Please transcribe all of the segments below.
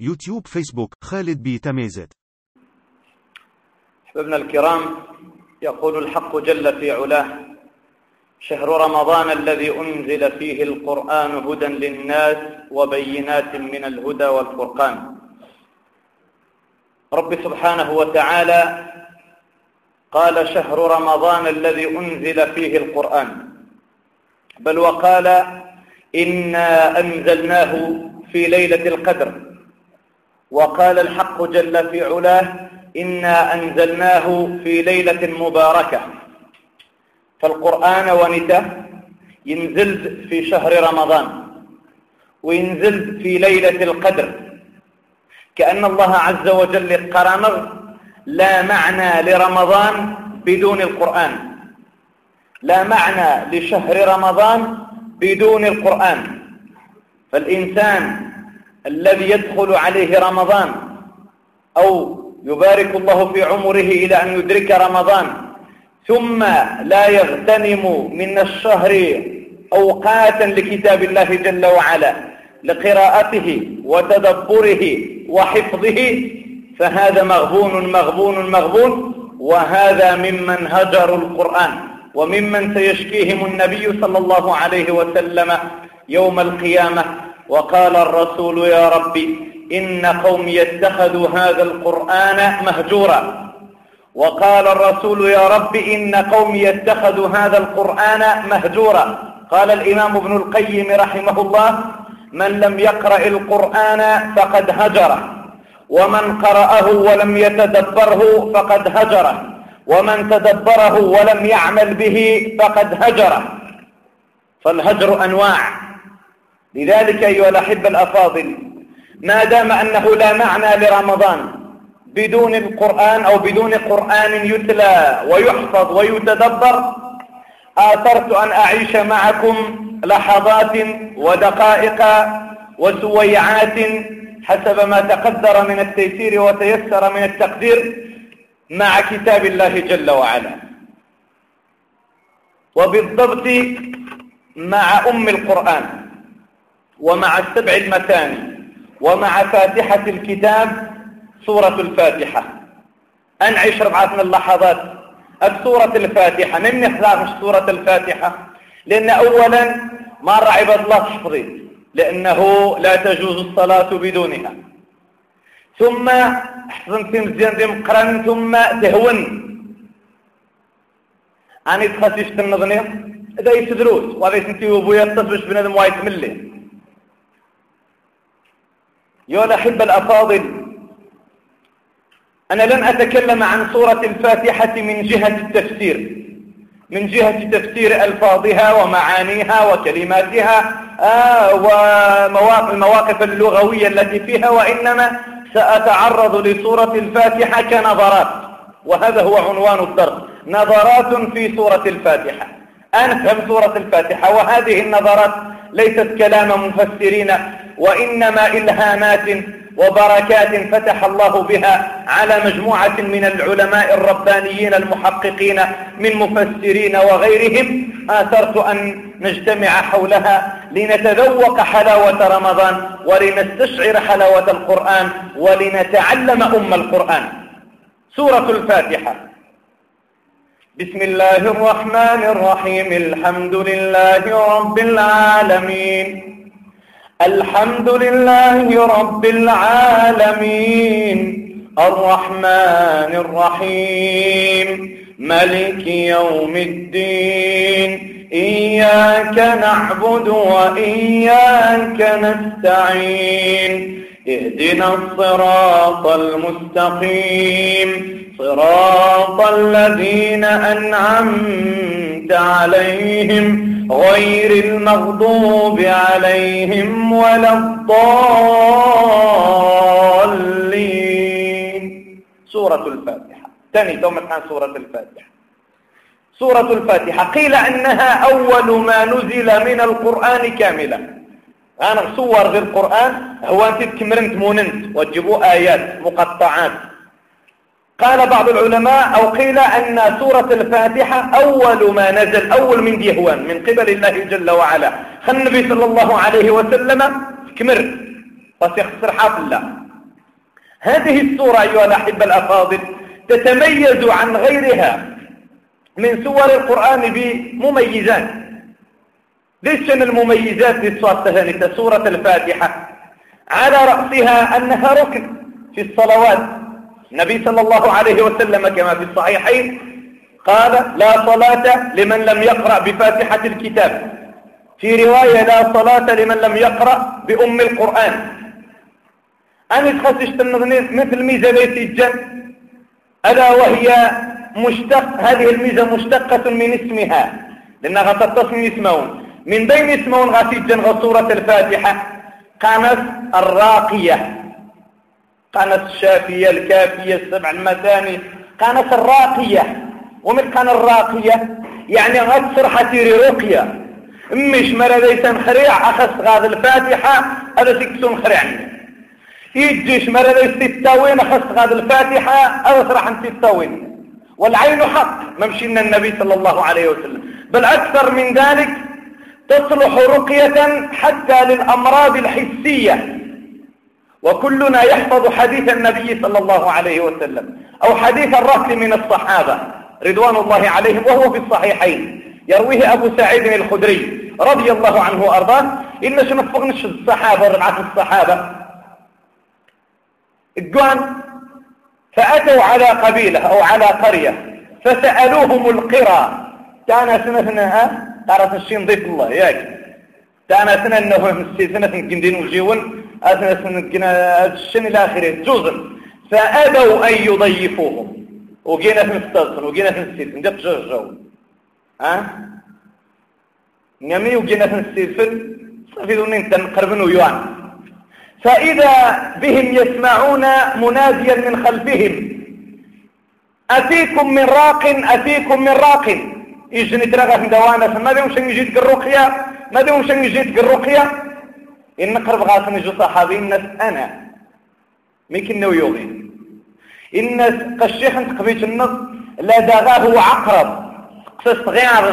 يوتيوب فيسبوك خالد بي تميزت. أحبابنا الكرام يقول الحق جل في علاه شهر رمضان الذي أنزل فيه القرآن هدى للناس وبينات من الهدى والفرقان. رب سبحانه وتعالى قال شهر رمضان الذي أنزل فيه القرآن. بل وقال إنا أنزلناه في ليلة القدر. وقال الحق جل في علاه إنا أنزلناه في ليلة مباركة. فالقرآن ونته ينزل في شهر رمضان وينزل في ليلة القدر. كأن الله عز وجل قرمغ لا معنى لرمضان بدون القرآن. لا معنى لشهر رمضان بدون القرآن. فالإنسان الذي يدخل عليه رمضان أو يبارك الله في عمره إلى أن يدرك رمضان. ثم لا يغتنم من الشهر أوقاتا لكتاب الله جل وعلا لقراءته وتدبره وحفظه فهذا مغبون مغبون مغبون. وهذا ممن هجروا القرآن وممن سيشكيهم النبي صلى الله عليه وسلم يوم القيامة. وقال الرسول يا ربي إن قومي اتخذوا هذا القرآن مهجورا. وقال الرسول يا رب إن قومي اتخذوا هذا القرآن مهجورا. قال الإمام ابن القيم رحمه الله من لم يقرأ القرآن فقد هجره ومن قرأه ولم يتدبره فقد هجره ومن تدبره ولم يعمل به فقد هجره فالهجر أنواع. لذلك أيها الأحبة الأفاضل ما دام أنه لا معنى لرمضان بدون القرآن أو بدون قرآن يتلى ويحفظ ويتدبر آثرت أن أعيش معكم لحظات ودقائق وسويعات حسب ما تقدر من التيسير وتيسر من التقدير مع كتاب الله جل وعلا. وبالضبط مع أم القرآن. ومع السبع المثاني ومع فاتحة الكتاب سورة الفاتحة. أنعش ربعة من اللحظات السورة الفاتحة. من نحذر سورة الفاتحة؟ لأن أولا ما رعب الله تحفظي لأنه لا تجوز الصلاة بدونها. ثم حفظت مزيان دي مقرن ثم تهون. أنا تخصيش تنظني إذا يتدروس وهذا يسنتي وبويا تصبش بنادم وايت ملي أيها الأحبة الأفاضل. أنا لن أتكلم عن سورة الفاتحة من جهة التفسير. من جهة تفسير ألفاظها ومعانيها وكلماتها آه ومواقف المواقف اللغوية التي فيها وإنما سأتعرض لسورة الفاتحة كنظرات. وهذا هو عنوان الدرس. نظرات في سورة الفاتحة. أنفهم سورة الفاتحة وهذه النظرات ليست كلام مفسرين. وإنما إلهامات وبركات فتح الله بها على مجموعة من العلماء الربانيين المحققين من مفسرين وغيرهم. آثرت أن نجتمع حولها لنتذوق حلاوة رمضان ولنستشعر حلاوة القرآن ولنتعلم أم القرآن. سورة الفاتحة. بسم الله الرحمن الرحيم. الحمد لله رب العالمين. الحمد لله رب العالمين. الرحمن الرحيم. ملك يوم الدين. إياك نعبد وإياك نستعين. اهدنا الصراط المستقيم. صراط الذين أنعمت عليهم غير المغضوب عليهم ولا الضالين. سورة الفاتحة. ثاني دوم عن سورة الفاتحة. سورة الفاتحة. قيل أنها أول ما نزل من القرآن كاملا أنا صور غير القرآن. هو أنت تكمرنت موننت. وتجيبوا آيات مقطعات. قال بعض العلماء أو قيل أن سورة الفاتحة أول ما نزل أول من ديهوان من قبل الله جل وعلا. خل النبي صلى الله عليه وسلم كمر. بس يخسر حاف الله هذه السورة أيها الأحبة الأفاضل تتميز عن غيرها من سور القرآن بمميزات ليش المميزات للسورة الثانية سورة الفاتحة. على رأسها أنها ركن في الصلوات. النبي صلى الله عليه وسلم كما في الصحيحين قال لا صلاة لمن لم يقرأ بفاتحة الكتاب. في رواية لا صلاة لمن لم يقرأ بأم القرآن. أنا تخصش مثل ميزة ليس الجن. ألا وهي مشتق هذه الميزة مشتقة من اسمها لأنها تتصل اسمون من بين اسمون غاسيجا غصورة الفاتحة قامت الراقية. قامت الشافية الكافية السبع المثاني قامت الراقية. ومن قان الراقية؟ يعني غتصر حتيري رقية. مش مرة ليس نخريع أخص غاز الفاتحة هذا تكسون خريعني يجيش مرة ليس تتاوين أخص غاز الفاتحة هذا صراحة تتاوين والعين حق ممشينا النبي صلى الله عليه وسلم. بل أكثر من ذلك تصلح رقية حتى للأمراض الحسية. وكلنا يحفظ حديث النبي صلى الله عليه وسلم أو حديث الرهط من الصحابة رضوان الله عليهم وهو في الصحيحين. يرويه أبو سعيد الخدري رضي الله عنه وأرضاه. إن شنفقنش الصحابة ربعة الصحابة؟ الجوان فأتوا على قبيلة أو على قرية فسألوهم القرى. كان سنة تعرف الشيء نضيف الله ياك. تانا سنة إنه مسي سنة كندين وجيون؟ الشن إلى اخره جوزن فأبوا أن يضيفوهم. وجينا في مستغفر وجينا في السيف نجد جو ها؟ نمي وجينا في السيفن صافي ذونين تنقربن ويوان فإذا بهم يسمعون مناديا من خلفهم أتيكم من راق أتيكم من راق. يجني ترغى في دوانا ما ديهم شن يجيت الرقية ما ديهم شن يجيت الرقية إن قرب غاسن يجو صحابي الناس أنا. ميكن نو يوغي الناس قشيخ انت قبيت النص لا داغاه هو عقرب. قصص غير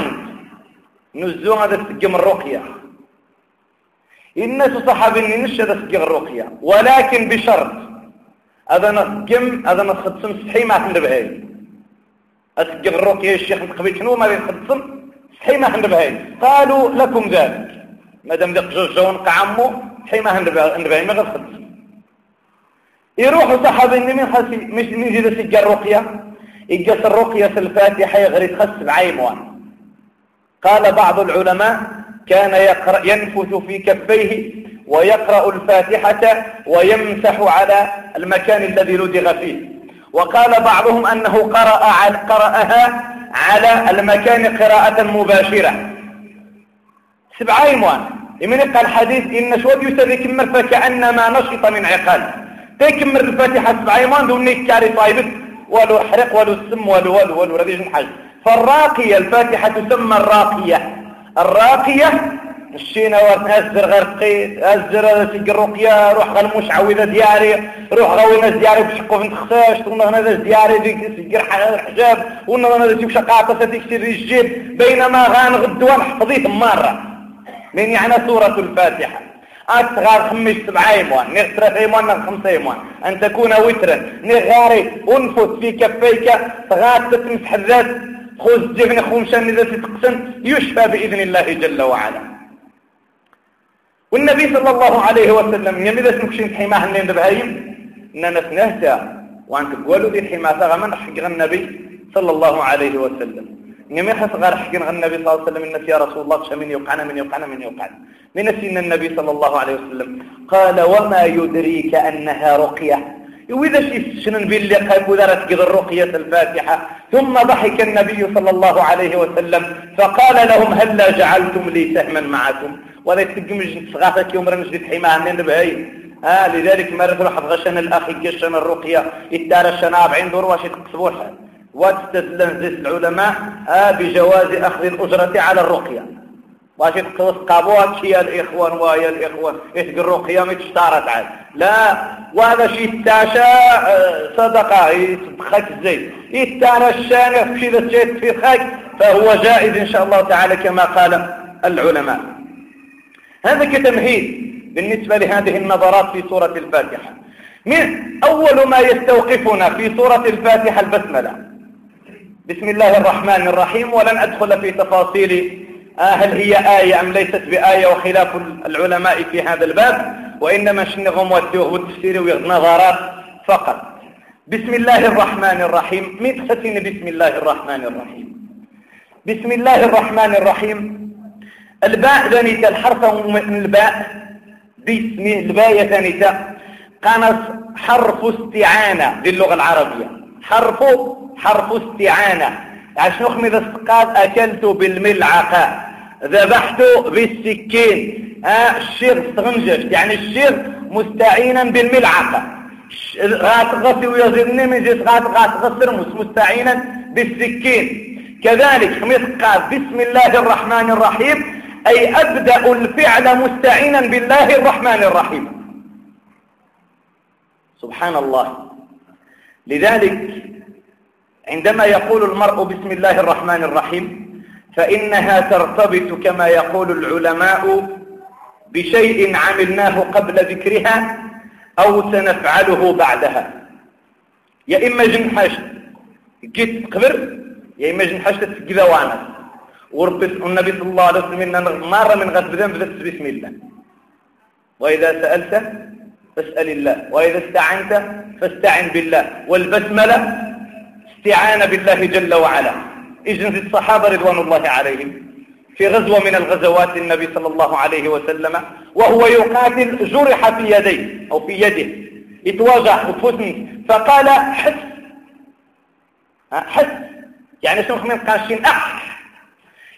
نزو هذا سجم الرقية الناس صحابي نش هذا سجم الرقية ولكن بشرط. هذا نسجم هذا نسخد سمسحي ما تنبهي أسجل الرقية الشيخ قبيل شنو ما يخدصم صحي ما هندبهاي قالوا لكم ذلك. ما دام ذاك جوجون قعمو صحي ما هندبهاي ما خدصم يروحوا صحابي من خاصي مش جد سجل الرقية؟ يجلس الرقية الفاتحة يغري تخس بعيموان قال بعض العلماء كان يقرأ ينفث في كفيه ويقرأ الفاتحة ويمسح على المكان الذي لدغ فيه. وقال بعضهم أنه قرأ قرأها على المكان قراءة مباشرة. سبع أيمان من قال الحديث إن شواد يسري كمر فكأنما نشط من عقال تكمر الفاتحة سبع أيمان دون كاري طيبت ولو حرق ولو السم ولو ولو ولو رديش حاج فالراقية الفاتحة تسمى الراقية. الراقية الشينا أزر غرقي أزر سيق الرقية روح غلموش عويدة دياري روح غوينا دياري بشقو فين تخساش تقولنا هنا دياري ديك سيق الحجاب ونا هنا ديك شقاطة تكسر الجيب. بينما غان غدوان حفظيت مرة. من يعني سورة الفاتحة. أتغار خمس سبع ايمان نغترف ايمان خمس ايمان أن تكون وترا. نغاري انفث في كفيك تغار تتمسح الذات. خذ جبن خمسة إذا تتقسم يشفى بإذن الله جل وعلا. والنبي صلى الله عليه وسلم يمدى سنكشين حماه النين دبهايم إننا سنهتا وأنت تقولوا دي حماه غمن حق النبي صلى الله عليه وسلم. نمي حس غير حق النبي صلى الله عليه وسلم إن يا رسول الله من يوقعنا من يوقعنا من يوقعنا من سين النبي صلى الله عليه وسلم قال وما يدريك أنها رقية. وإذا شنن باللي قال؟ ودرت قد الرقية الفاتحة. ثم ضحك النبي صلى الله عليه وسلم فقال لهم هل جعلتم لي سهما معكم؟ ولا يتقم صغافك يوم رمز حماة من بهاي. آه لذلك ما تروح غشن الأخ يقشن الرقية؟ يتدار الشناب عند واش يتقصبوها واستدلن زيت العلماء آه بجواز أخذ الأجرة على الرقية. واش يتقص قابوها يا الإخوان ويا الإخوان إيش الرقية ما تشتارت عاد. لا وهذا شيء تاشا آه، صدقة يتخك زي يتانا الشانع في ذا في خاك فهو جائز إن شاء الله تعالى كما قال العلماء. هذا كتمهيد بالنسبة لهذه النظرات في سورة الفاتحة. من أول ما يستوقفنا في سورة الفاتحة البسملة. بسم الله الرحمن الرحيم ولن أدخل في تفاصيل آه، هل هي آية أم ليست بآية وخلاف العلماء في هذا الباب وإنما شنغم والتفسير والنظرات فقط. بسم الله الرحمن الرحيم. مدختين بسم الله الرحمن الرحيم؟ بسم الله الرحمن الرحيم. الباء ذنيت الحرف من الباء. باسم الباء ثانية قنص حرف استعانة للغة العربية. حرف حرف استعانة. عشان نخمد السقاط أكلت بالملعقة. ذبحت بالسكين. آه الشير استغنجش يعني الشير مستعينا بالملعقة. غات غسي ويزيدني من جيس غات غات غسر مستعينا بالسكين. كذلك خميس قال بسم الله الرحمن الرحيم. أي أبدأ الفعل مستعينا بالله الرحمن الرحيم. سبحان الله. لذلك عندما يقول المرء بسم الله الرحمن الرحيم فإنها ترتبط كما يقول العلماء بشيء عملناه قبل ذكرها أو سنفعله بعدها. يا إما جنحاش جيت قبر يا إما جن حشت كذا وأنا وربي النبي صلى الله عليه وسلم مرة من غد بدأت بسم الله. وإذا سألت فاسأل الله وإذا استعنت فاستعن بالله. والبسملة استعانة بالله جل وعلا. إجن الصحابة رضوان الله عليهم في غزوة من الغزوات النبي صلى الله عليه وسلم وهو يقاتل جرح في يديه أو في يده. يتواجع وفوتني فقال حس. حس. يعني شنو من قاشين أح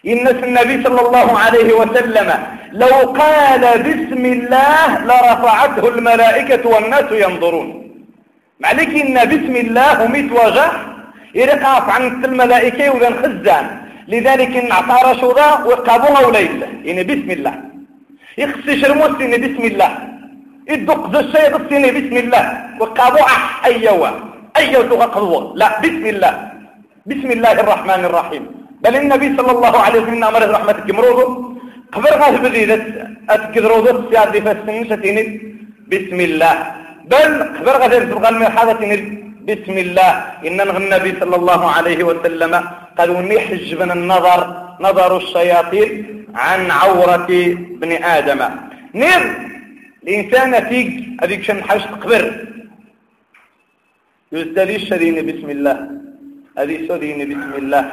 إن النبي صلى الله عليه وسلم لو قال بسم الله لرفعته الملائكة والناس ينظرون. معلك إن بسم الله وجه يرقاف عن الملائكة وذن خزان. لذلك إن عطار شوضا وقابوها وليس إن بسم الله. يخصش الموت إن بسم الله. يدق ذا الشيء بسم الله. وقابوها أيوة. أيوة قضوة لا بسم الله. بسم الله الرحمن الرحيم. بل النبي صلى الله عليه وسلم أمر رحمتك مروضو قبر غاز بديدة أتكذروضو السياد فاسمين ستين بسم الله. بل قبر غاز يرسل من حالة بسم الله. إن النبي صلى الله عليه وسلم قالوا نحجب النظر نظر الشياطين عن عورة ابن آدم. نير الإنسان فيك هذيك شن حاجة قبر يزدري الشرين بسم الله. هذه سودين بسم الله.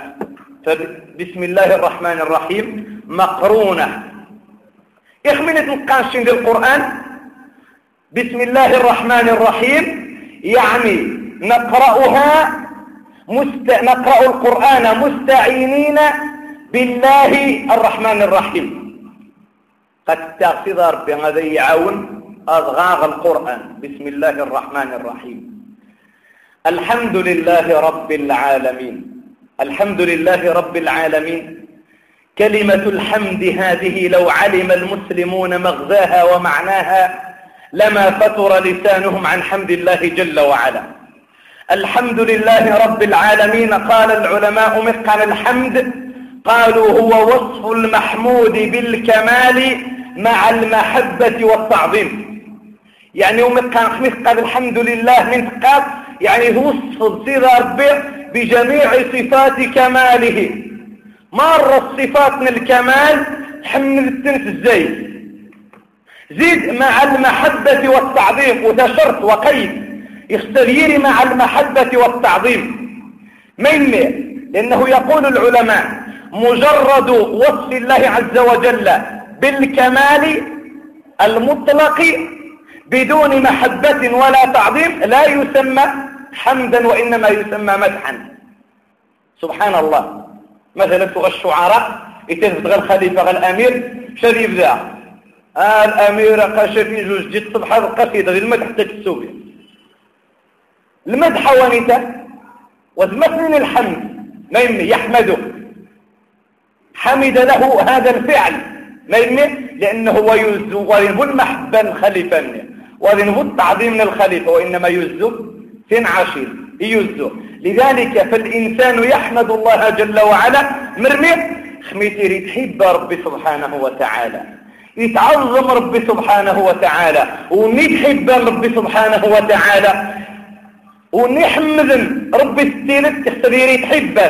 فبسم الله الرحمن الرحيم. مقرونة. إخمنة القاشين للقرآن بسم الله الرحمن الرحيم. يعني نقرأها مست... نقرأ القرآن مستعينين بالله الرحمن الرحيم. قد تغفظر بهذا يعاون أضغاغ القرآن. بسم الله الرحمن الرحيم. الحمد لله رب العالمين. الحمد لله رب العالمين. كلمة الحمد هذه لو علم المسلمون مغزاها ومعناها لما فتر لسانهم عن حمد الله جل وعلا. الحمد لله رب العالمين. قال العلماء مثقال الحمد. قالوا هو وصف المحمود بالكمال مع المحبة والتعظيم. يعني مثقال الحمد لله من قال يعني هو صفة ربي بجميع صفات كماله. مرة الصفات من الكمال حمل التنس الزيت. زيد مع المحبة والتعظيم وتشرت وقيد. يختلير مع المحبة والتعظيم. من لأنه يقول العلماء مجرد وصف الله عز وجل بالكمال المطلق بدون محبة ولا تعظيم لا يسمى حمدا وإنما يسمى مدحا. سبحان الله. مثلا تغى الشعراء غير الخليفة غير الأمير شريف ذا آه الأمير قاشا في جوج جيت صبح القصيدة المدح تكسوبي المدح ونيتا وثمثل الحمد ما يحمده. حمد له هذا الفعل ما لأنه ويزو وينبو المحبة الخليفة وذنه التعظيم من الخليفة وإنما يزو سن عشير يزو لذلك فالإنسان يحمد الله جل وعلا. مرمي؟ خميتي ريد حب ربي سبحانه وتعالى. يتعظم ربي سبحانه وتعالى. وني تحب ربي سبحانه وتعالى. وني حمدن ربي ستيرت تختبيري تحبه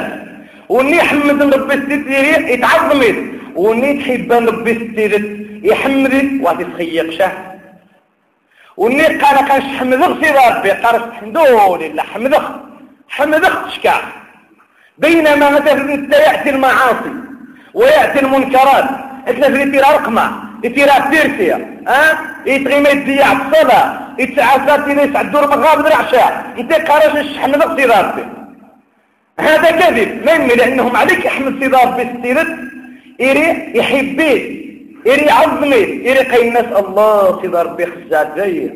وني حمدن ربي ستيرت يتعظمت. وني تحب ربي ستيرت يحمدك وتتخيق شه. وني قال كان حمدك سيدي ربي قال الحمد لله حمدك حمدك تشكى بينما مثلا يأتي المعاصي ويأتي المنكرات. إحنا في الاتيرا رقمة اتيرا تيرسيا ها؟ يتغيما يتضيع الصلاة يتعافى تينيس عدور مغاب العشاء. انت قارش الشحن ذا صدارتي هذا كذب. يمي لأنهم عليك يحمل صدار بالسيرت إيري يحبيه إيري عظمي قيل نسأل الله صدار بخزاد زيه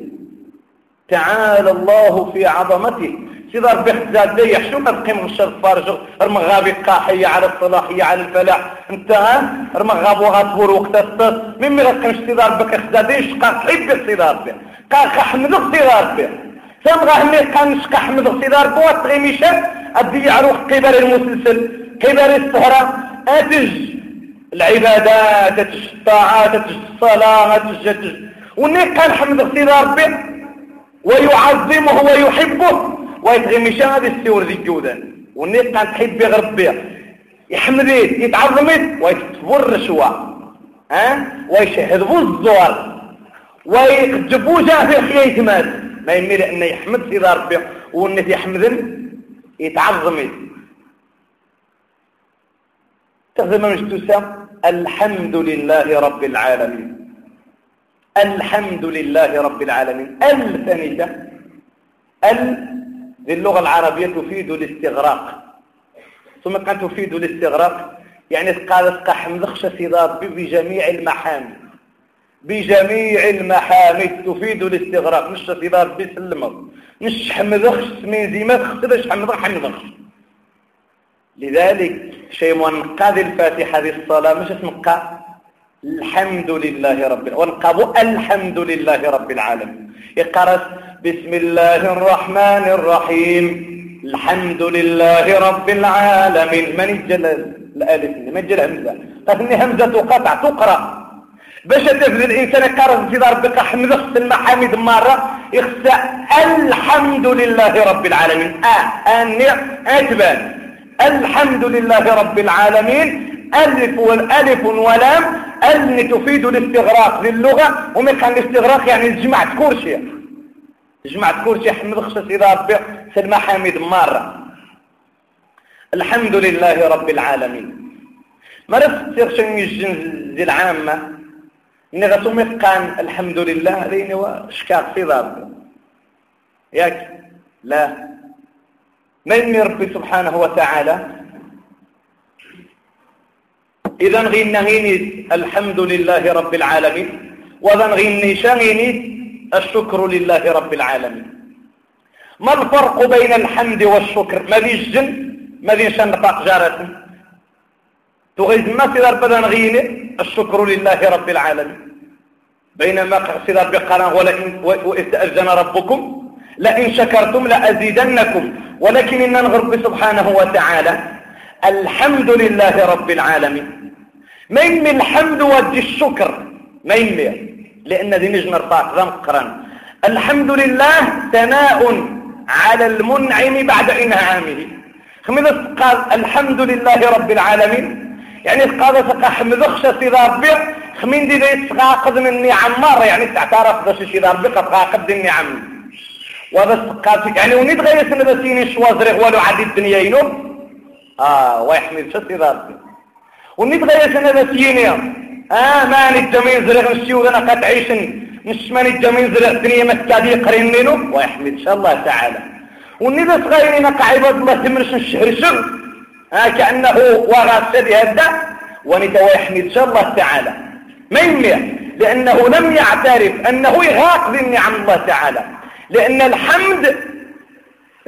تعالى الله في عظمته سيدار بخزاد دي شو قيم الشر فارج رمغابي قاحية على الصلاحية على الفلاح. انت ها رمغاب وغاتبور وقت الصلاة من مي غتقمش سيدار بك خزاد دي شقا تحب سيدار بي. قا حمد سيدار بي. سام غاهمي قان شقا حمد سيدار بي واتغي ميشان أدي يعروق قبر المسلسل قبر السهرة اتج العبادات اتج الطاعات اتج الصلاة اتج اتج وني قان حمد سيدار بي. ويعظمه ويحبه. ويتغمشان هذه السور ذي الجودة. والنيت كان تحب يغرب يحمديت يتعظمت ويتفر شوا ها؟ ويشهد الزوار. ويقجبو جاه في الخيات مات ما يمير انه يحمد في ربي. والنيت يحمدن يتعظمت تغزم مش تسام الحمد لله رب العالمين. الحمد لله رب العالمين. الثانية ال للغة العربية تفيد الاستغراق. ثم كان تفيد الاستغراق يعني قالت قحم ذخش ربي بجميع المحامد بجميع المحامد تفيد الاستغراق. مش سيدار ربي سلمه مش حمدخش من زيمات خسرش حمدخ حمدخش. لذلك شيء منقاد الفاتحة هذه الصلاة مش اسمها الحمد لله رب ونقابوا الحمد لله رب العالمين. يقرأ بسم الله الرحمن الرحيم. الحمد لله رب العالمين. من يجل الألف من يجل همزة قد همزة قطع تقرأ. باش تفل الانسان يقرأ في ربك حمد خص المحامد مرة. يخصى الحمد لله رب العالمين. آه اني اتبان الحمد لله رب العالمين. ألف والألف ولام أن تفيد الاستغراق للغة ومن كان الاستغراق يعني جمعت كورشي جمعت كورشي حمد خصص إذا ربي سلمى حامد مرة. الحمد لله رب العالمين. ما رفت تغشن الجنز العامة. إن غسوم قان الحمد لله لين وشكاك في ربي. ياك؟ لا. من ربي سبحانه وتعالى إذا غينا غيني الحمد لله رب العالمين وإذا غيني شغيني الشكر لله رب العالمين. ما الفرق بين الحمد والشكر؟ ما ذي الجن ما ذي شنفاق جارة تغيز ما سيدار بدن غيني الشكر لله رب العالمين. بينما سيدار بقران ولئن وإذ ربكم لئن شكرتم لأزيدنكم. ولكن إن نغرب سبحانه وتعالى الحمد لله رب العالمين. ما يمي الحمد ودي الشكر. ما يمي لأن ذي نجم رفاق ذا الحمد لله ثناء على المنعم بعد إنعامه. خمد قال الحمد لله رب العالمين. يعني قال سقى حمد خشى في ربي خمين دي ذي تقاقد من النعم مرة يعني تعترف ذا شي ربي قد قاقد النعم وبس قال يعني ونيت غير سنة بسيني شوازرق ولو عدي الدنيا ينوم. آه ويحمد شو في ربي؟ ونبغى يسنا بسيني آه ماني الجميل زرق نشيو ذنا قد عيشن مش ماني الجميل زرق دنيا مكادي قرنينو ويحمد إن شاء الله تعالى. ونبغى صغيرين عباد الله تمرش الشهر شهر آه كأنه وغاس بهذا ونتا ويحمد إن شاء الله تعالى. ما لأنه لم يعترف. أنه يغاق بنعم الله تعالى. لأن الحمد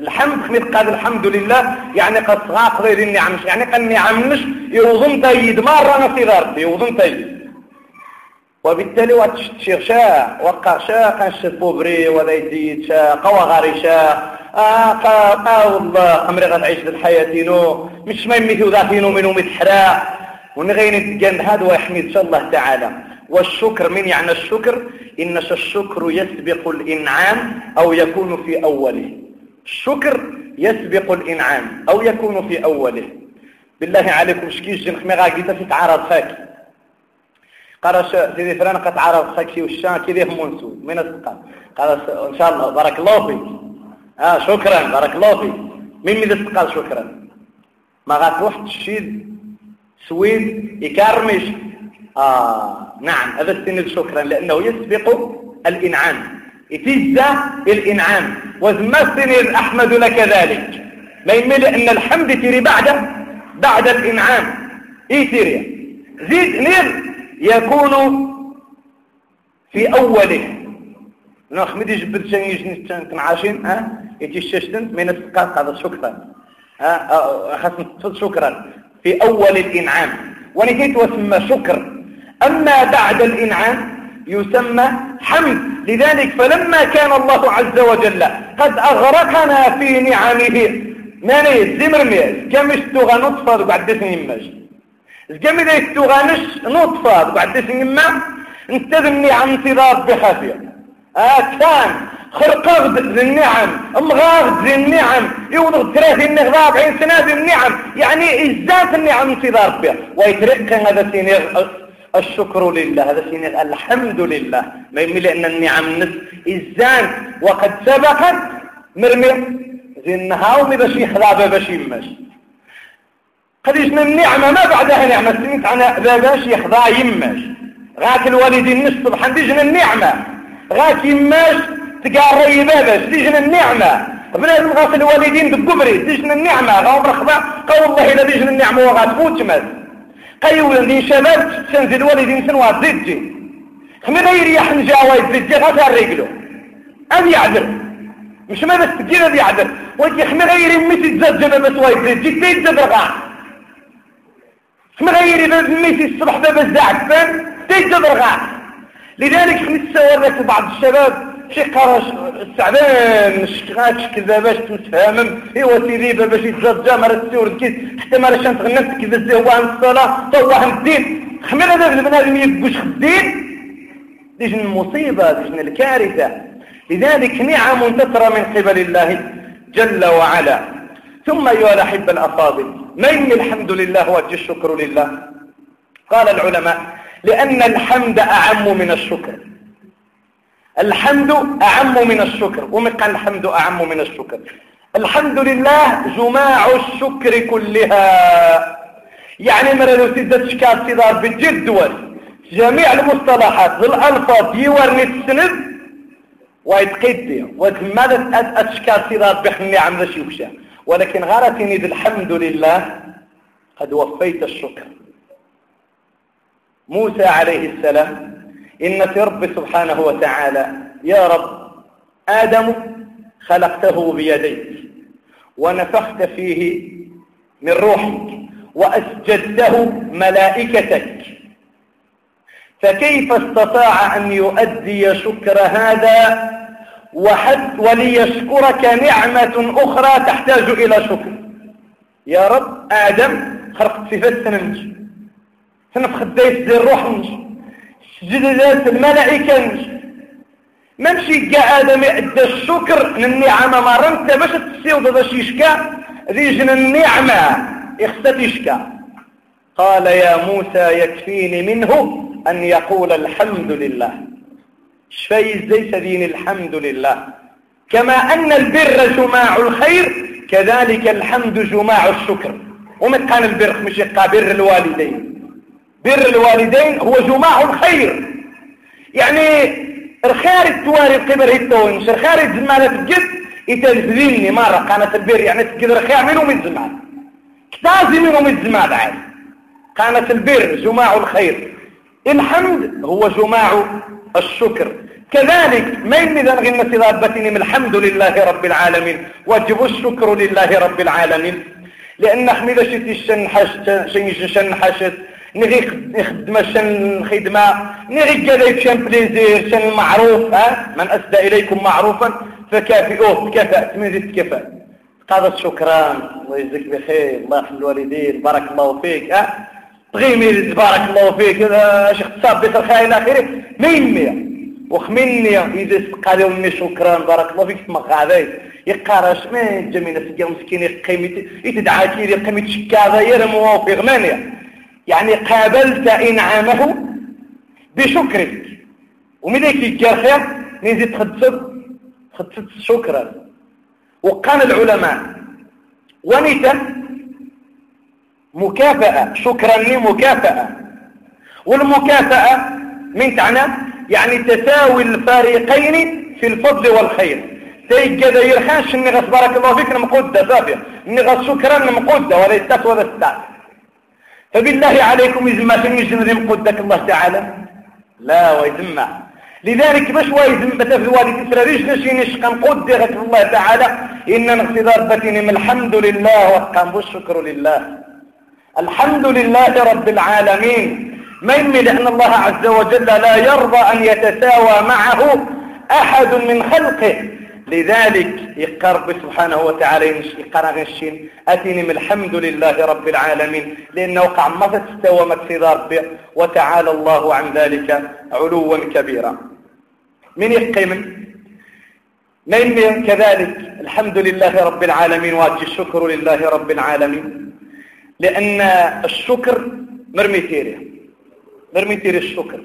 الحمد خمير قال الحمد لله يعني قد صغاق غير النعم يعني قال النعم مش يوضن تيد مرة نصي غرب يوضن تيد وبالتالي واتشتشير شاء وقع شاء قان شفوبري وذا يديد شاء قوى غاري شاء آه قا آه والله أمري غنعيش للحياتينو مش ما يميتو ذاتينو منو متحرا ونغين الجن هذا ويحمد شاء الله تعالى. والشكر من يعني الشكر؟ إن الشكر يسبق الإنعام أو يكون في أوله. الشكر يسبق الإنعام أو يكون في أوله. بالله عليكم شكيش جنخ غاقيتا في تعارض فاكي قال سيدي فلان قد تعارض فاكي وشان كذا منسو من الثقة. قال إن شاء الله بارك الله فيك. آه شكرا بارك الله فيك. من من قال شكرا؟ ما غاتروح تشيد سويد يكرمش آه نعم هذا السن شكرا لأنه يسبق الإنعام. يتجزى الإنعام وزما السن أحمد لك ذلك. ما يمل أن الحمد تري بعد بعد الإنعام. إيه تري زيد نير يكون في أوله. نخمد يجبد شن يجني تنعاشين ها؟ يتششتن من السقاط هذا شكرا. ها؟ خاص شكرا. في أول الإنعام. ونكيت وسمى شكر. أما بعد الإنعام يسمى حمد. لذلك فلما كان الله عز وجل قد أغرقنا في نعمه ماني الزمر ميز كم اشتغى نطفة بعد دسن يماش كم إذا اشتغى نش نطفة بعد دسن يما انتظمني عن انتظار بخافية. آه كان ذي النعم امغاغد ذي النعم يوضغ ثلاثين رابعين سنة ذي النعم. يعني إزات النعم انتظار بها. ويترقى هذا سنة الشكر لله. هذا سنة الحمد لله. ما يمي لأن النعم نس إزان. وقد سبقت مرمي. ذي النهار باش يخلع باش يمش قد يسمى النعمة ما بعدها نعمة. سميت عنها باش يخضع يمش غاك الوالدين نص سبحان ديجن النعمة. غاك يماش تقاري باباش. ديجن النعمة. بنادم غاك الوالدين بالقبري. ديجن النعمة. غاهم رخبا قول الله إلا ديجن النعمة وغاتفوت ماز قيولا دي شباب تنزل والدين سنوات زيتي خمي غير يحن جاوي زيتي غاتا رجلو أبي يعذر مش ما بس تجينا أبي يعذر وانت خمي غير ميتي تزجل بس وايد زيتي تيجي تدرغا خمي غير ميتي الصبح بابا الزعفان. تيجي تدرغا لذلك خمي تسوى لك بعض الشباب. شي قراش السعبان شكاتش كذا باش تتفاهم إيوا سيدي باش يتزرجا مرة تسيور كيس حتى مرة شان تغنت كذا زهوا عن الصلاة. طواه الدين خمير هذا البنادم يبقوش خدين ديجن المصيبة؟ ديجن الكارثة؟ لذلك نعم تترى من قبل الله جل وعلا. ثم أيها الأحبة الأفاضل من الحمد لله وجه الشكر لله؟ قال العلماء لأن الحمد أعم من الشكر. الحمد أعم من الشكر. ومقال الحمد أعم من الشكر. الحمد لله جماع الشكر كلها. يعني مرة لو سيدة شكال صدار بالجد دول جميع المصطلحات الألفاظ يورني السند ويتقدي وماذا أتشكال صدار بحني عم ذا ولكن غارتني الحمد لله قد وفيت الشكر. موسى عليه السلام إن في رب سبحانه وتعالى يا رب آدم خلقته بيديك ونفخت فيه من روحك وأسجدته ملائكتك. فكيف استطاع أن يؤدي شكر هذا وحد وليشكرك نعمة أخرى تحتاج إلى شكر؟ يا رب آدم خرقت في فسننج سنفخ الديس زي الروح نج جلدات الملائكة. ممشي كاع آدم يعدى الشكر للنعمة مرة انت باش تسيوض باش يشكى ريجن النعمة اختت يشكى قال يا موسى يكفيني منه أن يقول الحمد لله. شفاي زي دين الحمد لله. كما أن البر جماع الخير كذلك الحمد جماع الشكر. ومن كان البر؟ مش بر الوالدين. بر الوالدين هو جماع الخير. يعني الخارج تواري القبر هيتونش الخارج زمانة الجد يتلزمني مرة كانت البر يعني تقدر خير منهم الزمان كتازي منهم الزمان عاد. كانت البر جماع الخير. الحمد هو جماع الشكر. كذلك ما إذا غنى من الحمد لله رب العالمين. واجب الشكر لله رب العالمين. لأن حميدة شتي الشنحش شنحشت نغي نخدم شن خدمة نغي كذا شن بليزير شن معروف ها؟ من أسدى إليكم معروفا فكافئوه كفأت من ذي كفأت قال شكرا الله يجزيك بخير الله يحفظ الوالدين بارك الله فيك ها؟ تغيمي بارك الله فيك شي اختصاب بيت الخير إلى آخره. ما يمية وخميني إذا سقى لهم شكرا بارك الله فيك تما غادي يقارش ما جميل سجى مسكين يقيم يتدعى كي يقيم يتشكى غير موافق مانيا يعني قابلت إنعامه بشكرك. ومن ذلك خير نزيد تخدفت خدفت شكرا. وقال العلماء. ونيتا مكافأة شكرا لي مكافأة والمكافأة من تعنى يعني تساوي الفريقين في الفضل والخير. تيجد إني غس بارك الله فيك نمقودة صافية. إني غس شكرا نمقودة ولا يستاس ولا يستاس فبالله عليكم إذا ما تنجم ذي مقودك الله تعالى؟ لا ويزمع لذلك باش وايد مثلا في الوالد تسراريش نشي نشقى نقود الله تعالى؟ إن نغسي ضربتين من الحمد لله وقام بالشكر لله. الحمد لله رب العالمين. ما يمي لأن الله عز وجل لا يرضى أن يتساوى معه أحد من خلقه. لذلك يقرب سبحانه وتعالى غشين أتيني من الحمد لله رب العالمين لأنه وقع ما تستوى مكسيد ربي وتعالى الله عن ذلك علوا كبيرا. من يقيم من؟ كذلك؟ الحمد لله رب العالمين واجي الشكر لله رب العالمين. لأن الشكر مرمي تيري مرمي تيري الشكر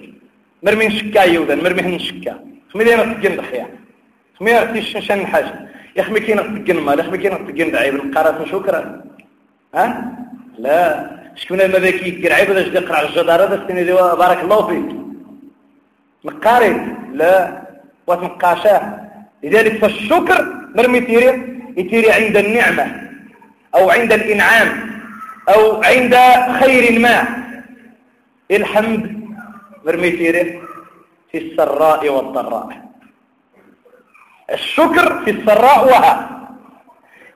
مرمي نشكا يودا مرمي نشكا. خميدين تجن الخيار خميدين تيش شن حاجة يا خمي كي نتجن مال يا خمي كي نتجن عيب القرات شكرا ها؟ لا. شكون ما ذاك يقرا عيب باش يقرا على الجدارة؟ السنة دي بارك الله فيك. مقاري لا. وتنقاشاه لذلك فالشكر مرمي تيري. يتيري عند النعمة أو عند الإنعام أو عند خير ما. الحمد. مرمي تيري. في السراء والضراء. الشكر في السراء وها.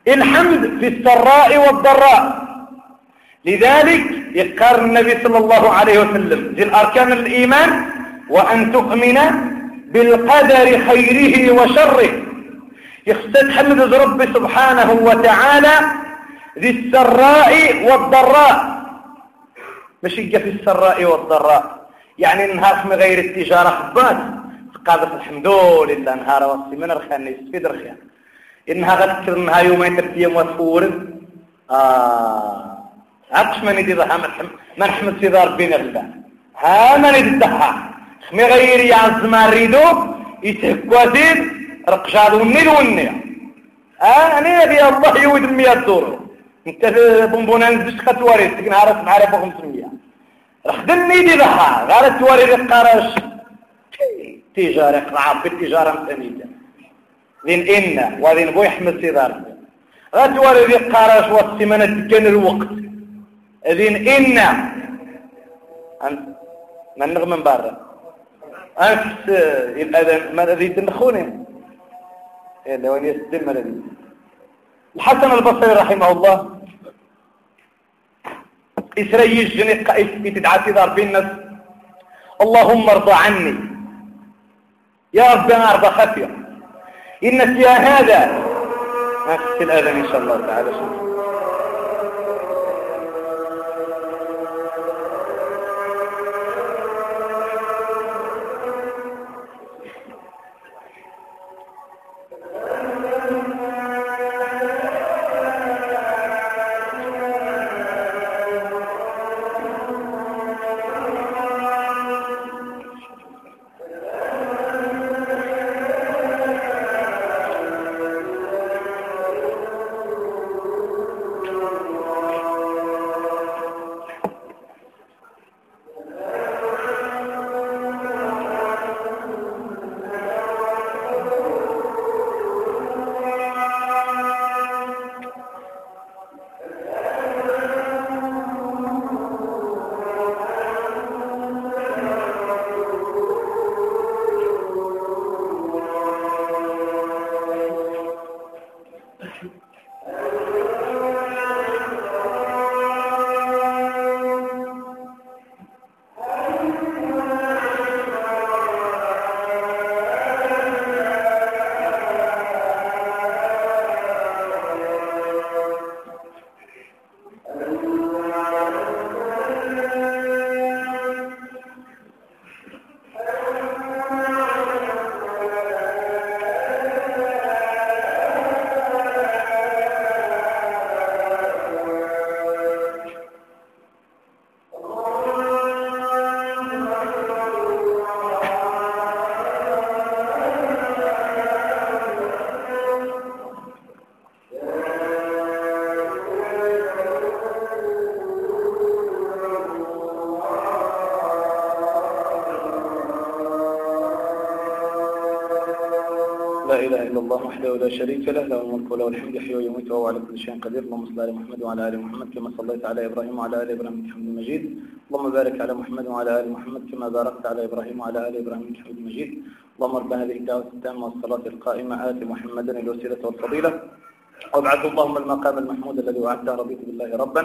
الحمد في السراء والضراء. لذلك يقر النبي صلى الله عليه وسلم ذي الأركان الإيمان وأن تؤمن بالقدر خيره وشره. يخصد حمد رب سبحانه وتعالى ذي السراء والضراء. مش في السراء والضراء. يعني نهار من غير التجارة خبات قادة الحمد لله نهار وصي من رخيان يستفيد رخيان إنها غتكر إنها يومين ترتيم وتفور آه عقش من يدي ضحى ما نحمد في دار بين الله ها من يدي ضحى. خمي غير يعزم الريدو يتهكواتين رقشاد وني وني آه أنا نبي الله يود المية دور. انت بونبونا نزش خطواري تكن عارف معرفة 500 خدمني دي ضحى غير التواري القرش تجارة قرعب بالتجارة متنيدة ذين إنا وذين بو يحمل سيدار. غتواري ذي قرش والسمنة تكن الوقت. ذين إنا من نغمن برا أنفس الأذن ما الذي تنخوني. إلا وين يسدم الذي الحسن البصري رحمه الله. إسرائيل جني قائف بتدعى تدار بالناس اللهم ارضى عني. يا رب أنا أرضى خفية. إن فيها هذا. أنفس الأذن إن شاء الله تعالى. شكرا إلا الله وحده لا شريك له له الملك وله الحمد يحيي ويميت وهو على كل شيء قدير. اللهم صل على محمد وعلى آل محمد كما صليت على إبراهيم وعلى آل إبراهيم إنك حميد مجيد. اللهم بارك على محمد وعلى آل محمد كما باركت على إبراهيم وعلى آل إبراهيم إنك حميد مجيد. اللهم رب هذه الدعوة التامة والصلاة القائمة. آت محمدا الوسيلة والفضيلة. وابعث اللهم المقام المحمود الذي وعدته. رضيت بالله ربا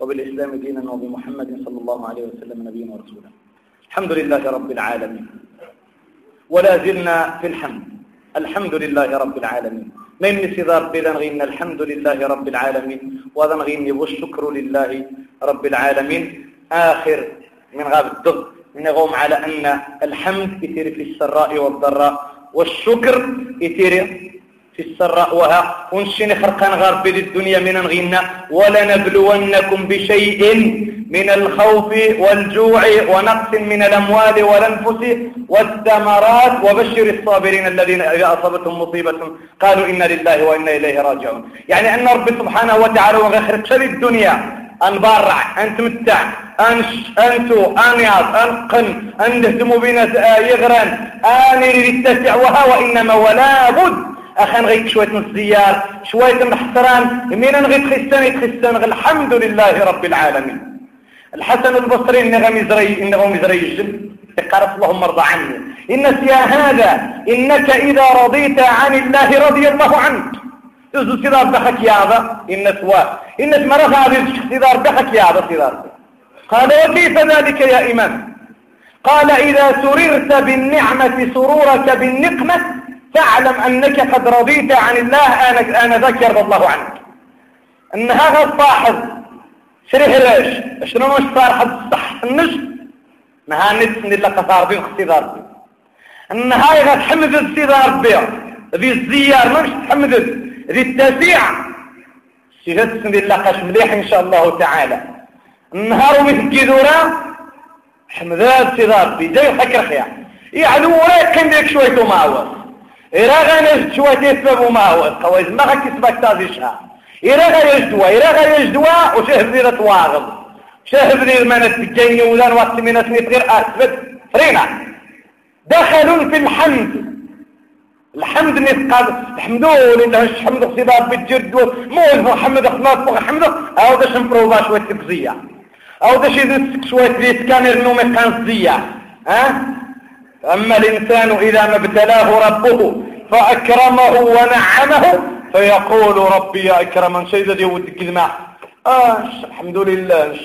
وبالإسلام دينا وبمحمد صلى الله عليه وسلم نبيا ورسولا. الحمد لله رب العالمين. ولا زلنا في الحمد. الحمد لله رب العالمين. من نسيدار بلا نغينا الحمد لله رب العالمين. وهذا نغيني والشكر لله رب العالمين. آخر من غاب الدغ نغوم على أن الحمد يتير في السراء والضراء والشكر يتير في السراء وها ونشين خرقان غرب الدنيا من نغينا ولنبلونكم بشيء من الخوف والجوع ونقص من الأموال والأنفس والثمرات. وبشر الصابرين الذين إذا أصابتهم مصيبة قالوا إنا لله وإنا إليه راجعون. يعني أن رب سبحانه وتعالى وغخرق شر الدنيا أنبرع أنتمتع أنش أنتو أنياض أنقن أندهتموا بنا يغرن آني للتسع وها وإنما ولا بد أخان غيك شوية الزيار شوية محتران من غيك خستان يتخستان الحمد لله رب العالمين. الحسن البصري إنه مزري إنه مزري الجن. قالت اللهم ارضى عني. إن يا هذا إنك إذا رضيت عن الله رضي الله عنك. تزو سيدار بخك يا هذا إن سوا. إن مرة هذه سيدار بخك يا هذا سيدار. قال وكيف ذلك يا إمام؟ قال إذا سررت بالنعمة سرورك بالنقمة فاعلم أنك قد رضيت عن الله أنا ذكر الله عنك. أن هذا الصاحب شريه ليش؟ شنو مش صار؟ حد صح النش نها نتسن إلا قصار بين اختيار بي أن هاي غتحمد السيدار بيع ذي الزيار مش تحمد ذي التسيع. سيجد سن إلا قاش مليح إن شاء الله تعالى. النهار مثل دورا حمدات سيدار بي جاي حكر خيا يعني وراك كان ديك شوية معوض إذا غنجد شوية يسبب معوض قويز ما غكسبك تازيشها إذا غيجدوا إذا غيجدوا وشهد ذي تواغض شهد ذي من التجيني ولان وقت من اسمي غير أثبت فرينا. دخلوا في الحمد. الحمد نسقى الحمدو لله الحمد اختبار بالجرد. موز محمد اخلاص بغ الحمد أو داش نبروفا شوية تكزية أو داش يدسك شوية ذي سكانر نومي قانسية ها؟ أما الإنسان إذا ما ابتلاه ربه فأكرمه ونعمه فيقول ربي أكرما شيء ذي ودك الماء آش الحمد لله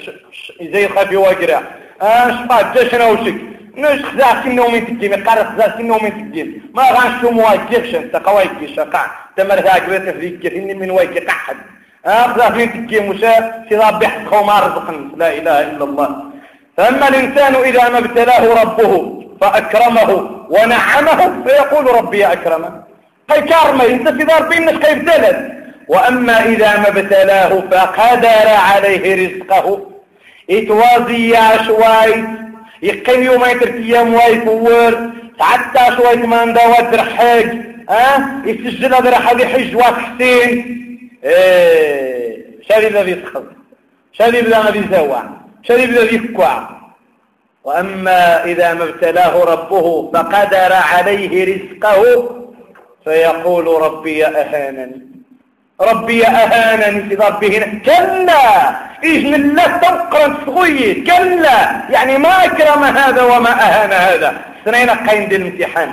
زي خافي واقرا آش قاد جاشنا وشك. نش خزاك النوم تجي مقارا خزاك النوم تجي ما غانشو مواجهش أنت قوايك شقع تمر ذاك بيت فيك إني من وايك قحد خزاك تجي مشا سيضاب بحث خوما رزقا لا إله إلا الله. فأما الإنسان إذا ما ابتلاه ربه فأكرمه ونعمه فيقول ربي أكرمه. قي كارما دار بينك كيف دلت وأما إذا ما ابتلاه فقدر عليه رزقه. إتوازي يا شويت. يقيم يوم يتركيام ويفور حتى شويت ما ندوات درحاج ها؟ يسجل درحاج يحج واك حسين. إيه. شاري الذي تخذ شاري الذي زوع شاري الذي فكوع وأما إذا ما ابتلاه ربه فقدر عليه رزقه فيقول ربي أهانني ربي أهانني في ربي هنا كلا! إذن الله تبقى صغير. كلا! يعني ما أكرم هذا وما أهان هذا. سنين قيم دي الامتحان.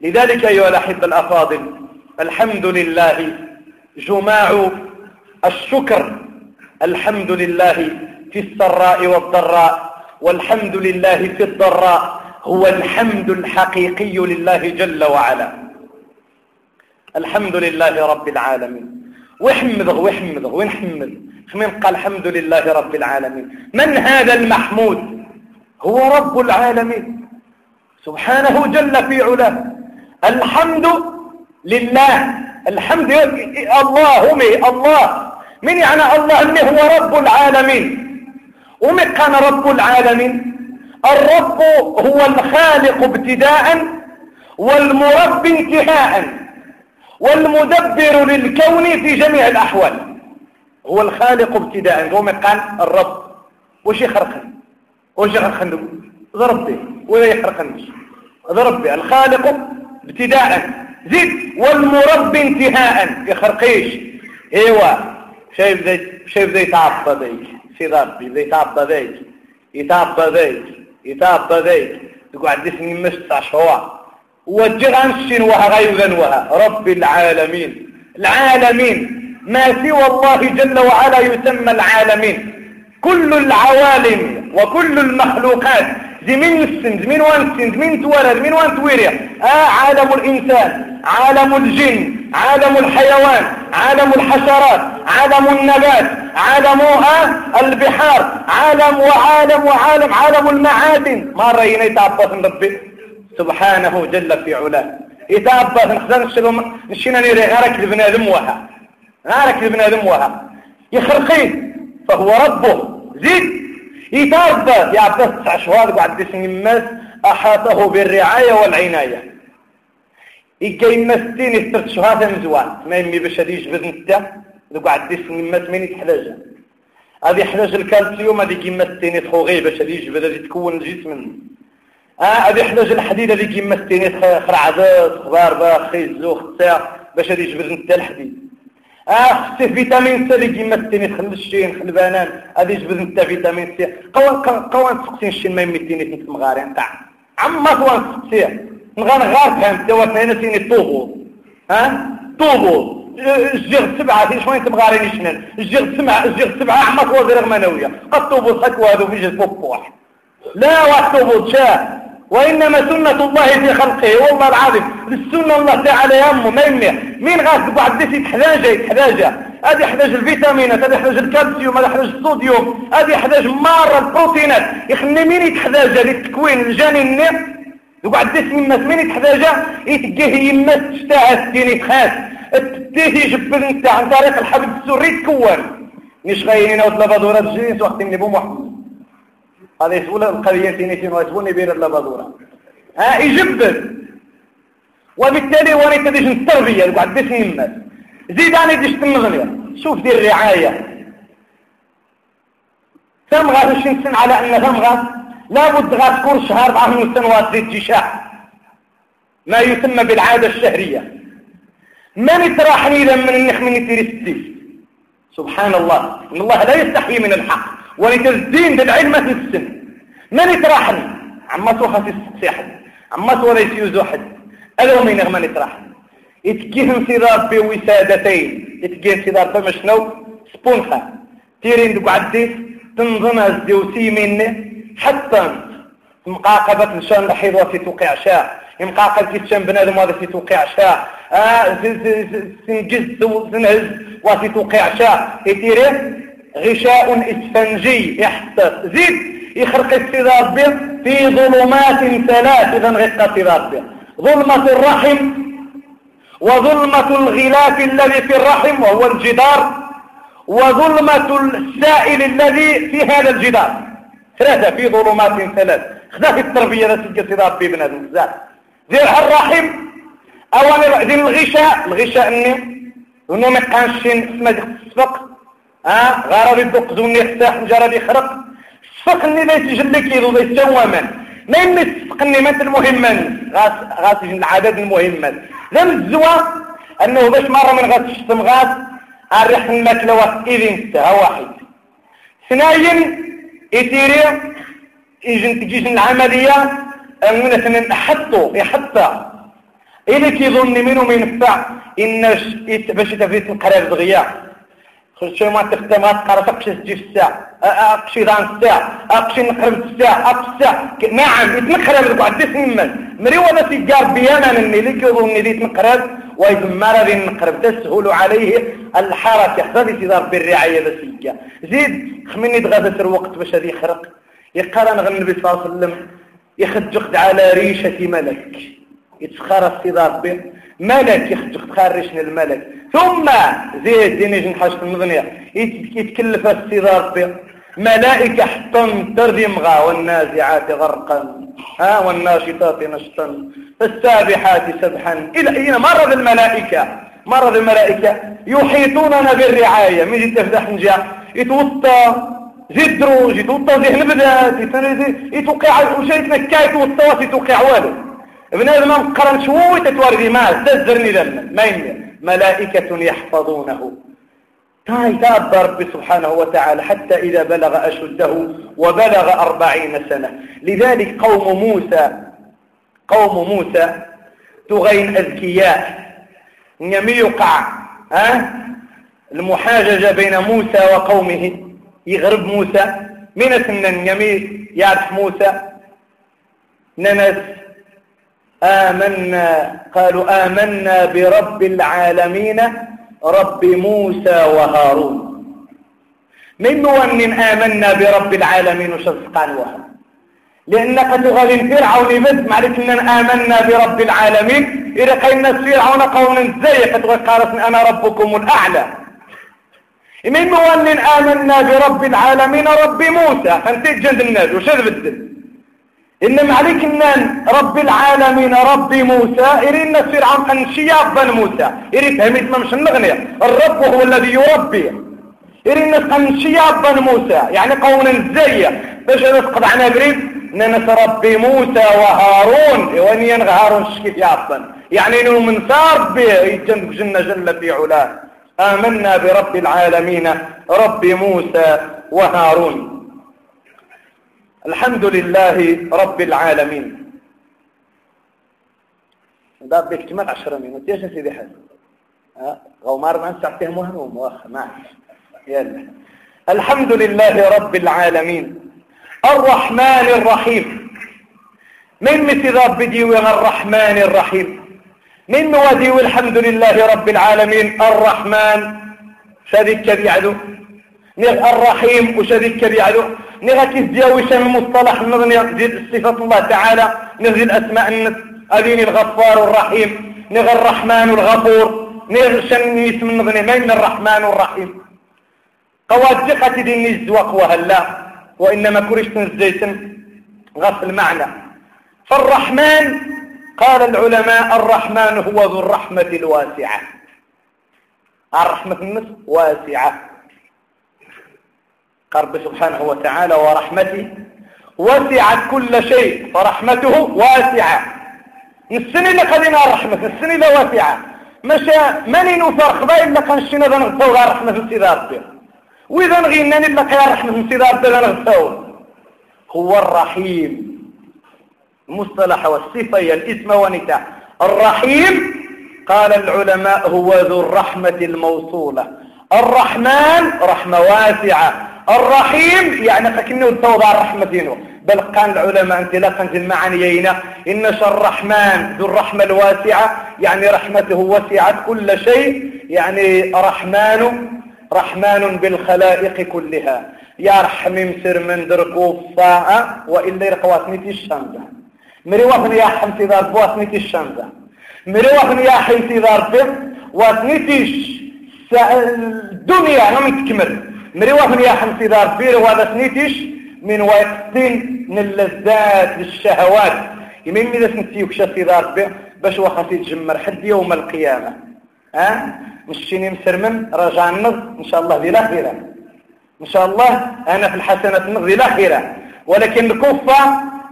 لذلك أيها الأحبة الأفاضل الحمد لله جماع الشكر الحمد لله في السراء والضراء. والحمد لله في الضراء هو الحمد الحقيقي لله جل وعلا. الحمد لله رب العالمين. واحمده واحمده ونحمد خمين قال الحمد لله رب العالمين. من هذا المحمود؟ هو رب العالمين. سبحانه جل في علاه. الحمد لله. الحمد الله مي الله. من يعني الله اللي هو رب العالمين. ومن كان رب العالمين. الرب هو الخالق ابتداء والمربي انتهاء والمدبر للكون في جميع الأحوال. هو الخالق ابتداء. هو قال الرب. وش يخرقن؟ وش يخرقن؟ ضربي ولا يخرقن؟ ضربي الخالق ابتداء. زيد والمربي انتهاء. يخرقيش ايوا شايف ذي شايف ذي يتعبى ذيك سيد ربي ذي يتعبى ذيك يتعبى ذيك يتعبى ذيك. تقعد اسمي مستع شهوع وجه غنشين وها غيوذا وها رب العالمين. العالمين. ما سوى الله جل وعلا يسمى العالمين. كل العوالم وكل المخلوقات زي من السن زي من وان السن زي من تولد من وان تويري آه عالم الإنسان عالم الجن عالم الحيوان عالم الحشرات عالم النبات عالم آه البحار. عالم وعالم وعالم عالم المعادن. ما رأينا يتعبط ربي؟ سبحانه جل في علاه. يتعبط نخزان الشلوم نشينا نيري غارك لبنادم وها. غارك لبنادم وها. يخرقين. فهو ربه. زيد. يتعبط يعبط تسع شهور قعد اسم الناس أحاطه بالرعاية والعناية. إيكاين مستين يسترت شهادة مزوان ما يمي باش هادي يجبد نتا ذوك عدي سنمات مين يتحلاجة هادي يحلاج الكالسيوم هادي كيما ستين يتخو غير باش هادي يجبد هادي تكون الجسم آه هادي يحلاج الحديد هادي كيما ستين خرعدات خبار خيزو ختاع باش هادي يجبد نتا الحديد. آه خصي فيتامين سي اللي كيما ستين يدخل الشين خل البنان. هادي يجبد نتا فيتامين سي. قوان قوان تسقسين الشين ما يمي تيني في المغارين تاع عما قوان تسقسيه نغار غار فهمت هنا سيني طوبو. ها؟ طوبو. الجيغ سبعة في شوين تبغارين يشنن الجيغ سبعة الجيغ سبعة عمك وزير غمانوية قد طوبو سكوا هذا في جزء بوح لا وطوبو شاه وإنما سنة الله في خلقه والله العظيم. السنة الله تعالى يمه ما يمه. مين غاس بعد ديسي تحتاجه يتحتاجه هذه يحتاج الفيتامينات هذه يحتاج الكالسيوم هذه يحتاج الصوديوم هذه يحتاج مرة البروتينات. يخلي مين يتحتاجه للتكوين الجنين يقعد اسم يمات من يتحتاجه يتجيه يمات تشتاع السين تخاس التيه يجبل انت عن طريق الحبل السري تكون مش غاينين أو لبادورة الجنس وقت من بو محمد هذا يسول القضية تينيتين ويسولني بير اللبادورة ها يجبل وبالتالي وأنا تديش التربية؟ يقعد اسم يمات زيد أنا ديش تنغنية شوف دي الرعاية. ثمغة الشمسين على أن ثمغة؟ لابد غتكون شهر أربعة من سنوات زيت جشاع ما يسمى بالعادة الشهرية. من يتراحني لما النخ من يتيري سبحان الله. إن الله لا يستحي من الحق. ولتزدين بالعلم في السن. من يتراحني عما توخى في أحد عما تولا يسيوز أحد ألو من من يتراحني يتكيهم سيدار بوسادتين يتكيهم سيدار بمشنو سبونخا تيرين دقو عديس تنظم الزيوسي منه حتى مقاقبة لشان الحيض وفي توقع شاء مقاقبة لشان بنادم وفي في توقع شاء آه، سنجز سنهز وفي توقع شاء يتيري غشاء إسفنجي يحتف زيد يخرق السيدار به في ظلمات ثلاث إذا غيق السيدار به. ظلمة الرحم وظلمة الغلاف الذي في الرحم وهو الجدار وظلمة السائل الذي في هذا الجدار. ثلاثة في ظلمات ثلاث. خذا في التربية ذات الجسد ربي بنادم بزاف. ذي الرحم أولا ذي الغشاء. الغشاء إني إنه ما كانش اسمه الصفق ها غرض يدق زوني يفتح مجرد يخرق اني لا لا يتسوى من ما يمي الصفق اني مات المهمة غاس غاس العدد المهمة لم الزوا أنه باش مرة من غاس الشتم غاس الريح الماكلة واحد. إذن واحد. ثناين إتيري إجن تجيش العملية أمنا يحطوا يحطها إذا كيظن منه ما ينفع إن باش تفيت القرار دغيا. خرجت ما تختم تقرا تقشي تجي في الساعة أقشي دان الساعة أقشي نقرب الساعة أقشي الساعة نعم يتنقرب لك عدي سنمن مري ولا تيجار بيانا اللي لك يظن ذي يتنقرب ويتمر ذي نقرب تسهل عليه الحركة حتى تدار بالرعاية بسيكا زيد خمني تغادر الوقت باش هذه يخرق يقرا النبي صلى الله عليه وسلم يخجق على ريشة ملك يتسخر الصدار به ملك يخجق تخرجنا الملك ثم زيد ديني جن حاجة المضنية يتكلف الصدار به ملائكة حطن تردي مغا والنازعات غرقا ها والناشطات نشطا فالسابحات سبحا. إلى أين مرض الملائكة مرض الملائكة يحيطوننا بالرعاية. من يتفتح نجا يتوطى زيد دروج يتوطى ذهن بدات يتوقع وشي يتنكا يتوطى يتوقع والو. ابن آدم قرن شوي تتوردي ما تزرني ذنب ما ملائكة يحفظونه. تاي تاب ربي سبحانه وتعالى حتى إذا بلغ أشده وبلغ أربعين سنة. لذلك قوم موسى قوم موسى تغين أذكياء. نمي يقع ها؟ المحاججة بين موسى وقومه. يغرب موسى. من سنن يمي يعرف موسى. ننس. آمنا قالوا آمنا برب العالمين رب موسى وهارون. من من آمنا برب العالمين وشفقان وهارون لأنك تغالي فرعون يمد معلك أننا آمنا برب العالمين. إذا قيلنا فرعون قولا زي قالت أنا ربكم الأعلى. من من آمنا برب العالمين رب موسى. فأنت جند الناس وش بدل إنما عليك أن رب العالمين رب موسى إرين فرعون أنشيا بن موسى. إرين فهمت ما مش النغنية الرب هو الذي يربي. إرين أنشيا بن موسى. يعني قولا زي. باش نسقط عنا قريب ننس ربي موسى وهارون. وين ينغ هارون يا يعني إنه من صار يجنب جنة جل في علاه. آمنا برب العالمين رب موسى وهارون. الحمد لله رب العالمين. باب باكتمال عشرة مينوت. يا سيدي حسن. غومار ما نسعته مهم واخ معك يلا. الحمد لله رب العالمين. الرحمن الرحيم. من مثل رب ديوي الرحمن الرحيم. من وديوي الحمد لله رب العالمين. الرحمن. شديد كبيعدو الرحيم وشديد كبيعدو نغتي دياوي المصطلح نغني صفة الله تعالى. نغني الأسماء النس أذين الغفار الرحيم. نغ الرحمن الغفور. نغ شن اسم نغني من الرحمن الرحيم. قواد دقة دين الزواق وهلا وإنما كرشت تنزيتن غف المعنى فالرحمن قال العلماء الرحمن هو ذو الرحمة الواسعة. الرحمة النص واسعة. قرب سبحانه وتعالى ورحمته وسعت كل شيء فرحمته واسعة. السنة اللي قدنا رحمة السنة اللي واسعة. مشى من نفر خبايل اللي قنشينا ذا نغطو رحمة السيدة ربي وإذا نغيناني اللي قيا رحمة السيدة ربي ذا هو الرحيم. المصطلح والصفة هي الاسم ونتا الرحيم قال العلماء هو ذو الرحمة الموصولة. الرحمن رحمة واسعة. الرحيم يعني فكنه التوضع الرحمة دينه. بل قال العلماء أنت لا تنزل المعانيين إن الرحمن ذو الرحمة الواسعة يعني رحمته وسعت كل شيء. يعني رحمن رحمن بالخلائق كلها. يا رحم مسر من دركو فاء وإلا يرقواتني الشمسة مريوخن يا حمسي ذار بواتني الشمسة مريوخن يا حمسي ذار واتنيتش الدنيا لم تكمل. مريوة يا حمسي دار بير وهذا سنيتش من وقتين من اللذات للشهوات. يمين ميدا سنتيو كشافي دار بير باش وخاتي تجمر حد يوم القيامة. ها؟ مشيني مسرمن رجع النض إن شاء الله ذي الاخرة إن شاء الله أنا في الحسنة النض ذي الاخرة ولكن الكفة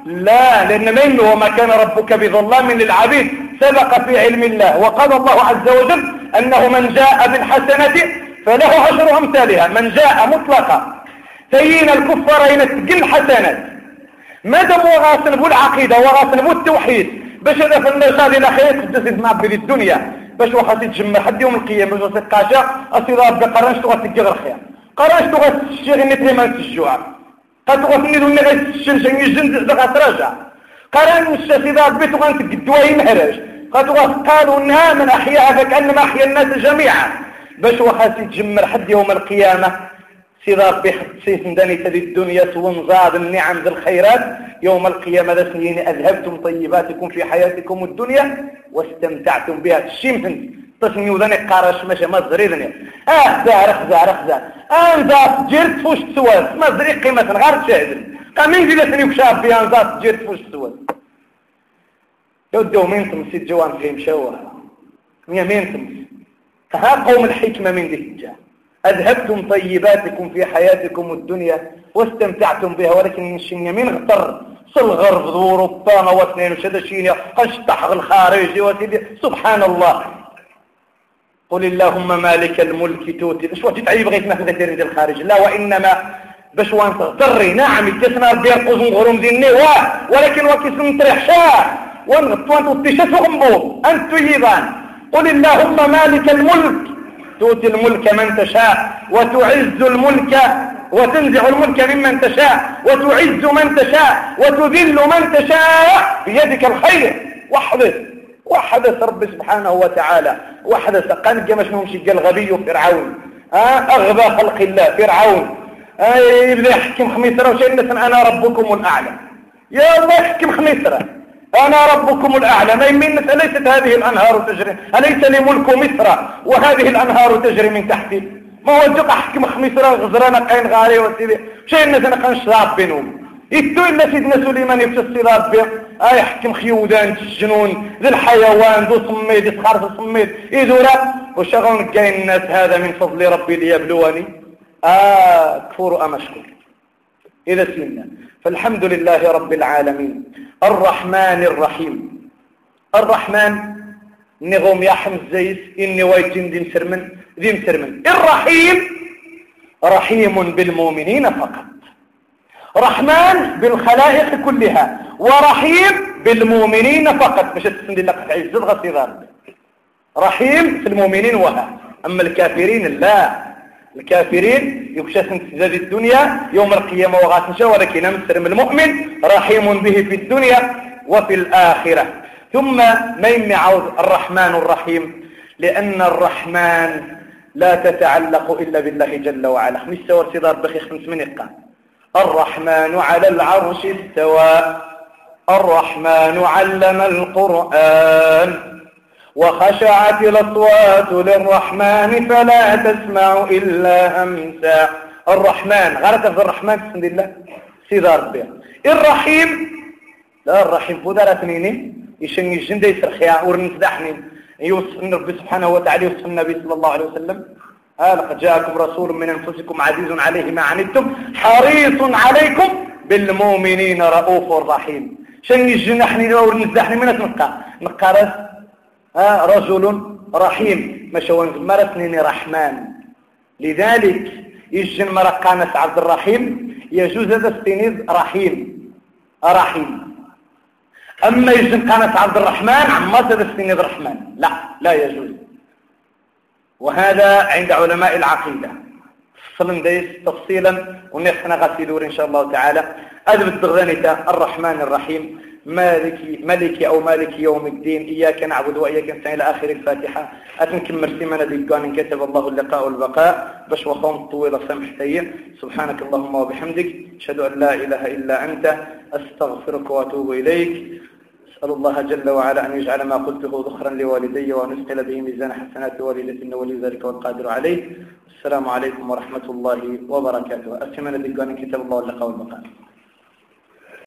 لا لأن من وما كان ربك بظلام للعبيد. سبق في علم الله وقال الله عز وجل أنه من جاء بالحسنة فله عشر أمثالها من جاء مطلقا تيين الكفار ينتقل حسنات مادام وغاسن بو العقيدة وغاسن بو التوحيد باش هذا في الناس هذه الأخير تدسد مع بلي الدنيا باش وخاتي تجمع حد يوم القيامة باش تقاشا أصير ربي قرنش تغى تجي غير خير قرنش تغى تشيغ النتري ما تشجوع قد تغى تنيدو النغي تشنشن يجن دغا تراجع قرنش سيدا ربي تغى تقدوها يمهرج قد قالوا انها من أحياها فكأنما أحيا الناس جميعا باش وخاسي تجمر حد يوم القيامة. سيدار بحسيس نداني تدي الدنيا ونزاد النعم ذي الخيرات. يوم القيامة ذا سنين أذهبتم طيباتكم في حياتكم الدنيا واستمتعتم بها. الشمسن تصنيو ذاني قارش ماشي ما زريدني. آه زارخ زارخ زارخ. انزات جرت فوش تسواز ما زري قيمة غير تشاهد قامين في لسني وكشاف فيها انزات جرت فوش تسواز يودوا مين سيد جوان فيهم شوه مين تمسي؟ قوم الحكمة من ذي الجهة أذهبتم طيباتكم في حياتكم الدنيا واستمتعتم بها ولكن من يمين غطر الغرب اوروبا هو اثنين وش هذا شيني قشطح الخارجي وسيدي. سبحان الله. قل اللهم مالك الملك توتي. اش واش تعيب بغيت ما خديت ديال الخارج. لا وإنما باش وان تغطري نعم يتسنا ربي يرقص نغرم ديني ولكن وكيس نطرح شاة. ونغطوان وان توتيشات وغمبو أنت يبان قل اللهم مالك الملك. تؤتي الملك من تشاء وتعز الملك وتنزع الملك ممن تشاء وتعز من تشاء وتذل من تشاء بيدك الخير. وحدث وحدث رب سبحانه وتعالى. وحدث قال ما شنو مشي قال غبي فرعون أغبى خلق الله فرعون. يبدأ يحكم خميسره وشي الناس أنا ربكم الأعلى. يا الله يحكم خميسره أنا ربكم الأعلى ما يمين أليست هذه الأنهار تجري؟ أليس لي ملك مصر؟ وهذه الأنهار تجري من تحتي. ما هو جق أحكم خميسرة غزرانا قين غاري وسيدي شيء الناس أنا قنش شراب بينهم؟ يتو إلا سيدنا سليمان الصلاب بي. آه يحكم خيودان الجنون ذي الحيوان ذو صميد يسخر صميد. يدورا وشغل كاين الناس هذا من فضل ربي ليبلوني آه كفور أم أشكر إذا سينا فالحمد لله رب العالمين. الرحمن الرحيم. الرحمن نغوم يا حمز زيس إني وايتين دي مسرمن دي مسرمن الرحيم رحيم بالمؤمنين فقط. رحمن بالخلائق كلها ورحيم بالمؤمنين فقط. مش تسند لك عزت غصيدار رحيم في المؤمنين وها. أما الكافرين لا. الكافرين يكشف زاد الدنيا يوم القيامة وغاتنشا ولكن مسلم المؤمن رحيم به في الدنيا وفي الآخرة. ثم ما يمعوذ الرحمن الرحيم؟ لأن الرحمن لا تتعلق إلا بالله جل وعلا. خمس سور سيدار بخي خمس من الرحمن على العرش استوى. الرحمن علم القرآن. وخشعت الأصوات للرحمن فلا تسمع إلا همسا الرحمن غير في الرحمن بسم الله. سيدة ربي. الرحيم. لا الرحيم فودارة اثنيني يشني الجندة يسرخيا ورنسدحني يوصف ربي سبحانه وتعالى يوصف النبي صلى الله عليه وسلم. ها لقد جاءكم رسول من أنفسكم عزيز عليه ما عنتم حريص عليكم بالمؤمنين رؤوف رحيم. شني الجنحني ورنسدحني من نقا نقا آه رجل رحيم مشوان مرة اثنين رحمن. لذلك يجن مرة قانس عبد الرحيم يجوز هذا استنيد رحيم. رحيم. أما يجن قانس عبد الرحمن عما هذا استنيد الرحمن لا لا يجوز. وهذا عند علماء العقيدة. فصل ديس تفصيلا ونحن غسيلور إن شاء الله تعالى. أدب الدغانية الرحمن الرحيم. مالك ملك أو مالك يوم الدين. إياك نعبد وإياك نستعين. إلى آخر الفاتحة. أتنكم مرسيمنا ديقان إن كتب الله اللقاء والبقاء. باش وخوم طويلة سمحتي سبحانك اللهم وبحمدك. أشهد أن لا إله إلا أنت. أستغفرك وأتوب إليك. أسأل الله جل وعلا أن يجعل ما قلته ذخرا لوالدي وأن يثقل به ميزان حسنات والدتي ولي ذلك والقادر عليه. السلام عليكم ورحمة الله وبركاته. أسمنا ديقان إن كتب الله اللقاء والبقاء.